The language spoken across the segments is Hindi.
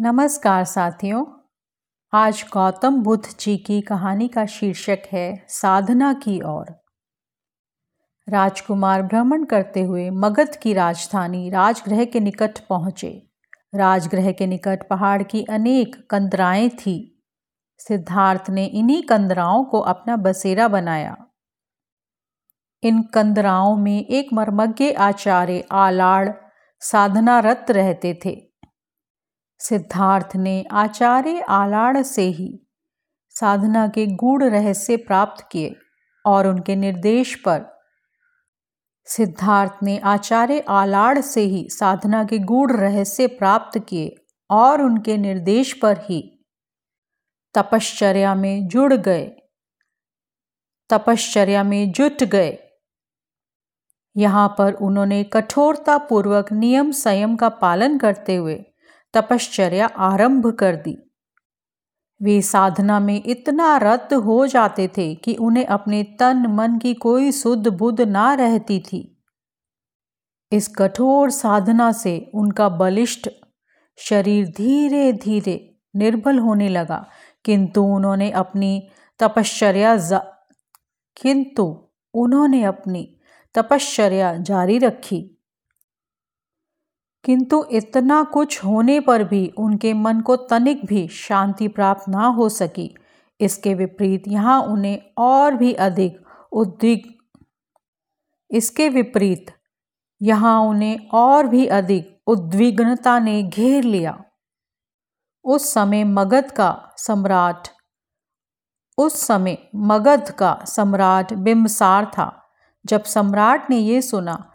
नमस्कार साथियों। आज गौतम बुद्ध जी की कहानी का शीर्षक है साधना की ओर। राजकुमार भ्रमण करते हुए मगध की राजधानी राजगृह के निकट पहुँचे। राजगृह के निकट पहाड़ की अनेक कंदराएँ थी। सिद्धार्थ ने इन्हीं कंदराओं को अपना बसेरा बनाया। इन कंदराओं में एक मर्मज्ञ आचार्य आलाड़ साधनारत रहते थे। सिद्धार्थ ने आचार्य आलाड़ से ही साधना के गूढ़ रहस्य प्राप्त किए और उनके निर्देश पर सिद्धार्थ ने आचार्य आलाड़ से ही साधना के गूढ़ रहस्य प्राप्त किए और उनके निर्देश पर ही तपश्चर्या में जुड़ गए। तपश्चर्या में जुट गए। यहाँ पर उन्होंने कठोरता पूर्वक नियम संयम का पालन करते हुए तपश्चर्या आरंभ कर दी। वे साधना में इतना रत हो जाते थे कि उन्हें अपने तन मन की कोई शुद्ध बुद्ध ना रहती थी। इस कठोर साधना से उनका बलिष्ठ शरीर धीरे धीरे निर्बल होने लगा, किंतु उन्होंने अपनी तपश्चर्या किंतु उन्होंने अपनी तपश्चर्या जारी रखी। किंतु इतना कुछ होने पर भी उनके मन को तनिक भी शांति प्राप्त ना हो सकी। इसके विपरीत यहाँ उन्हें और भी अधिक उद्विग इसके विपरीत यहाँ उन्हें और भी अधिक उद्विग्नता ने घेर लिया। उस समय मगध का सम्राट उस समय मगध का सम्राट बिम्बसार था। जब सम्राट ने यह सुना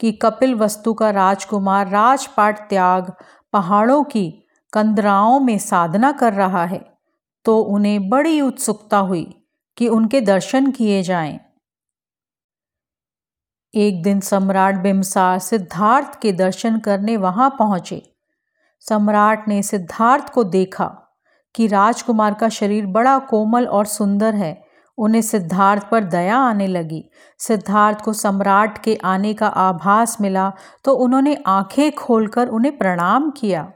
कि कपिल वस्तु का राजकुमार राजपाट त्याग पहाड़ों की कंदराओं में साधना कर रहा है तो उन्हें बड़ी उत्सुकता हुई कि उनके दर्शन किए जाएँ। एक दिन सम्राट बिमसार सिद्धार्थ के दर्शन करने वहाँ पहुँचे सम्राट ने सिद्धार्थ को देखा कि राजकुमार का शरीर बड़ा कोमल और सुंदर है उन्हें सिद्धार्थ पर दया आने लगी। सिद्धार्थ को सम्राट के आने का आभास मिला तो उन्होंने आँखें खोलकर उन्हें प्रणाम किया।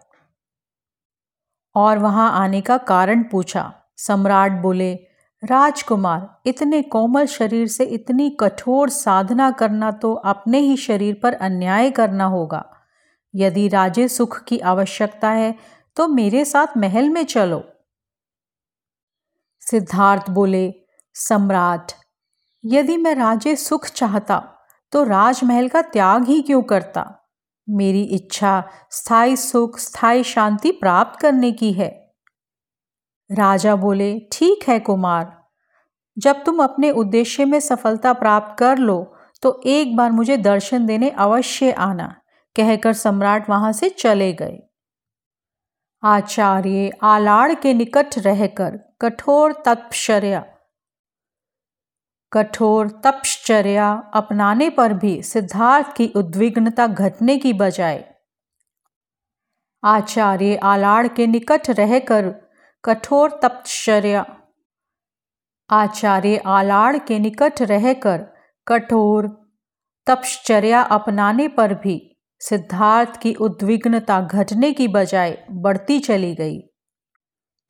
और वहाँ आने का कारण पूछा। सम्राट बोले, राजकुमार, इतने कोमल शरीर से इतनी कठोर साधना करना तो अपने ही शरीर पर अन्याय करना होगा। यदि राजे सुख की आवश्यकता है तो मेरे साथ महल में चलो। सिद्धार्थ बोले सम्राट, यदि मैं राजे सुख चाहता तो राजमहल का त्याग ही क्यों करता? मेरी इच्छा स्थायी सुख, स्थायी शांति प्राप्त करने की है। राजा बोले, ठीक है कुमार, जब तुम अपने उद्देश्य में सफलता प्राप्त कर लो तो एक बार मुझे दर्शन देने अवश्य आना, कहकर सम्राट वहाँ से चले गए। आचार्य आलाड़ के निकट रहकर कठोर तत्पश्चर्या कठोर तपश्चर्या अपनाने पर भी सिद्धार्थ की उद्विग्नता घटने की बजाय। आचार्य आलाड़ के निकट रहकर कठोर तपश्चर्या, आचार्य आलाड़ के निकट रहकर कठोर तपश्चर्या अपनाने पर भी सिद्धार्थ की उद्विग्नता घटने की बजाय बढ़ती चली गई।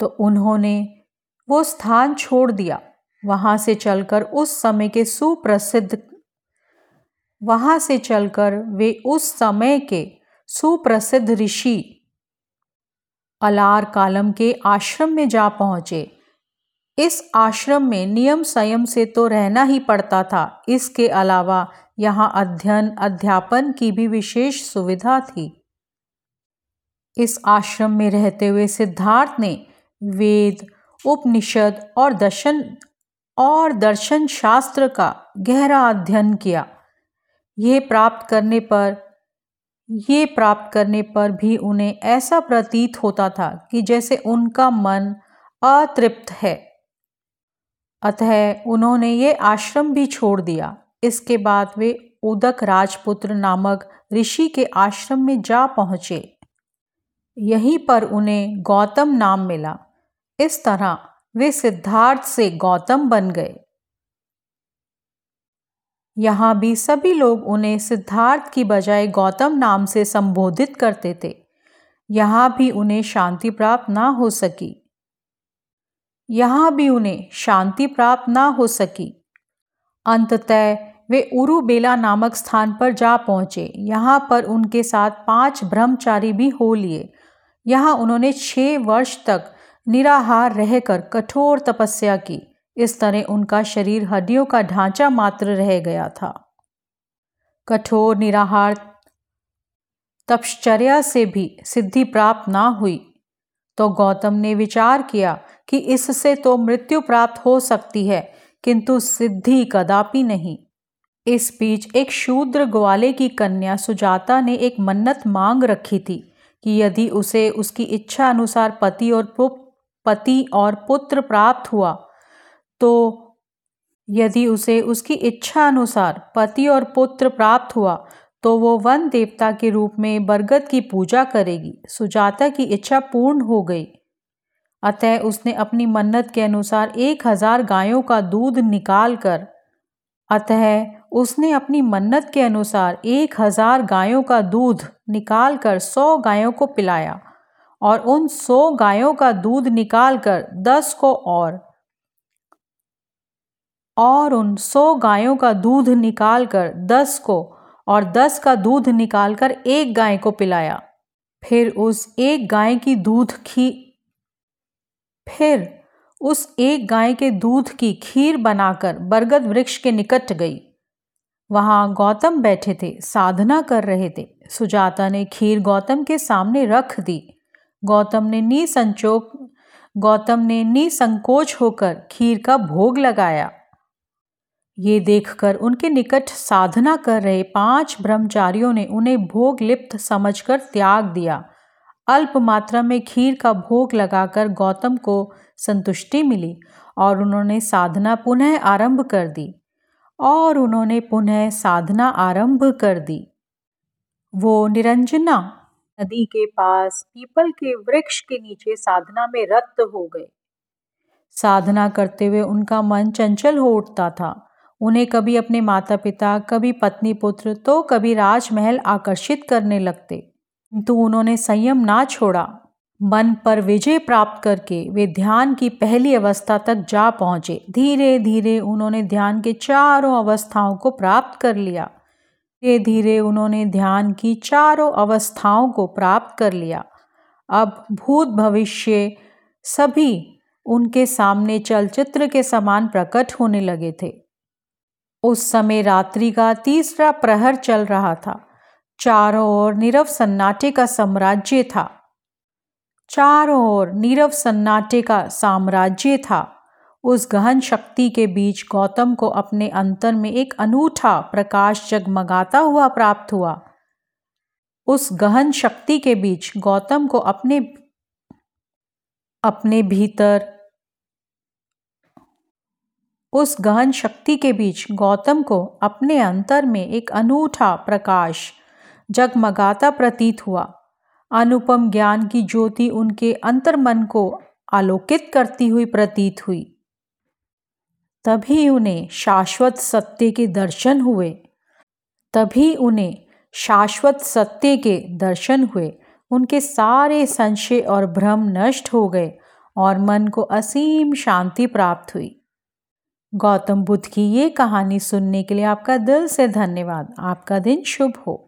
तो उन्होंने वो स्थान छोड़ दिया। वहाँ से चलकर उस समय के सुप्रसिद्ध, वहाँ से चलकर वे उस समय के सुप्रसिद्ध ऋषि अलार कालम के आश्रम में जा पहुँचे। इस आश्रम में नियम संयम से तो रहना ही पड़ता था। इसके अलावा यहाँ अध्ययन, अध्यापन की भी विशेष सुविधा थी। इस आश्रम में रहते हुए सिद्धार्थ ने वेद, उपनिषद और दर्शन और दर्शन शास्त्र का गहरा अध्ययन किया। ये प्राप्त करने पर, ये प्राप्त करने पर भी उन्हें ऐसा प्रतीत होता था कि जैसे उनका मन अतृप्त है। अतः उन्होंने ये आश्रम भी छोड़ दिया। इसके बाद वे उदक राजपुत्र नामक ऋषि के आश्रम में जा पहुँचे। यहीं पर उन्हें गौतम नाम मिला। इस तरह वे सिद्धार्थ से गौतम बन गए। यहाँ भी सभी लोग उन्हें सिद्धार्थ की बजाय गौतम नाम से संबोधित करते थे। यहाँ भी उन्हें शांति प्राप्त ना हो सकी। यहाँ भी उन्हें शांति प्राप्त ना हो सकी। अंततः वे उरुबेला नामक स्थान पर जा पहुँचे। यहाँ पर उनके साथ पाँच ब्रह्मचारी भी हो लिए। यहाँ उन्होंने छः वर्ष तक निराहार रहकर कठोर तपस्या की। इस तरह उनका शरीर हड्डियों का ढांचा मात्र रह गया था। कठोर, निराहार तपश्चर्या से भी सिद्धि प्राप्त ना हुई। तो गौतम ने विचार किया कि इससे तो मृत्यु प्राप्त हो सकती है, किंतु सिद्धि कदापि नहीं। इस बीच एक शूद्र ग्वाले की कन्या सुजाता ने एक मन्नत मांग रखी थी कि यदि उसे उसकी इच्छा अनुसार पति और पति और पुत्र प्राप्त हुआ। तो यदि उसे उसकी इच्छा अनुसार पति और पुत्र प्राप्त हुआ तो वो वन देवता के रूप में बरगद की पूजा करेगी। सुजाता की इच्छा पूर्ण हो गई। अतः उसने अपनी मन्नत के अनुसार एक हज़ार गायों का दूध निकाल कर, अतः उसने अपनी मन्नत के अनुसार एक हज़ार गायों का दूध निकाल कर सौ गायों को पिलाया। और उन सौ गायों का दूध निकालकर दस को और और उन सौ गायों का दूध निकालकर दस को और दस का दूध निकालकर एक गाय को पिलाया। फिर उस एक गाय की दूध खी, फिर उस एक गाय के दूध की खीर बनाकर बरगद वृक्ष के निकट गई। वहाँ गौतम बैठे थे, साधना कर रहे थे। सुजाता ने खीर गौतम के सामने रख दी। गौतम ने निसंचोक गौतम ने निसंकोच होकर खीर का भोग लगाया। ये देखकर उनके निकट साधना कर रहे पाँच ब्रह्मचारियों ने उन्हें भोग लिप्त समझकर त्याग दिया। अल्प मात्रा में खीर का भोग लगाकर गौतम को संतुष्टि मिली और उन्होंने साधना पुनः आरंभ कर दी और उन्होंने पुनः साधना आरंभ कर दी। वो निरंजना नदी के पास, पीपल के वृक्ष के नीचे साधना में रत हो गए। साधना करते हुए उनका मन चंचल हो उठता था। उन्हें कभी अपने माता पिता कभी पत्नी पुत्र तो कभी राजमहल आकर्षित करने लगते। किंतु उन्होंने संयम ना छोड़ा। मन पर विजय प्राप्त करके वे ध्यान की पहली अवस्था तक जा पहुँचे। धीरे धीरे उन्होंने ध्यान के चारों अवस्थाओं को प्राप्त कर लिया। धीरे धीरे उन्होंने ध्यान की चारों अवस्थाओं को प्राप्त कर लिया। अब भूत भविष्य सभी उनके सामने चलचित्र के समान प्रकट होने लगे थे। उस समय रात्रि का तीसरा प्रहर चल रहा था। चारों ओर नीरव सन्नाटे का साम्राज्य था। चारों ओर नीरव सन्नाटे का साम्राज्य था। उस गहन शक्ति के बीच गौतम को अपने अंतर में एक अनूठा प्रकाश जगमगाता हुआ प्राप्त हुआ। उस गहन शक्ति के बीच गौतम को अपने अपने भीतर उस गहन शक्ति के बीच गौतम को अपने अंतर में एक अनूठा प्रकाश जगमगाता प्रतीत हुआ। अनुपम ज्ञान की ज्योति उनके अंतर्मन को आलोकित करती हुई प्रतीत हुई। तभी उन्हें शाश्वत सत्य के दर्शन हुए। तभी उन्हें शाश्वत सत्य के दर्शन हुए। उनके सारे संशय और भ्रम नष्ट हो गए और मन को असीम शांति प्राप्त हुई। गौतम बुद्ध की ये कहानी सुनने के लिए आपका दिल से धन्यवाद। आपका दिन शुभ हो।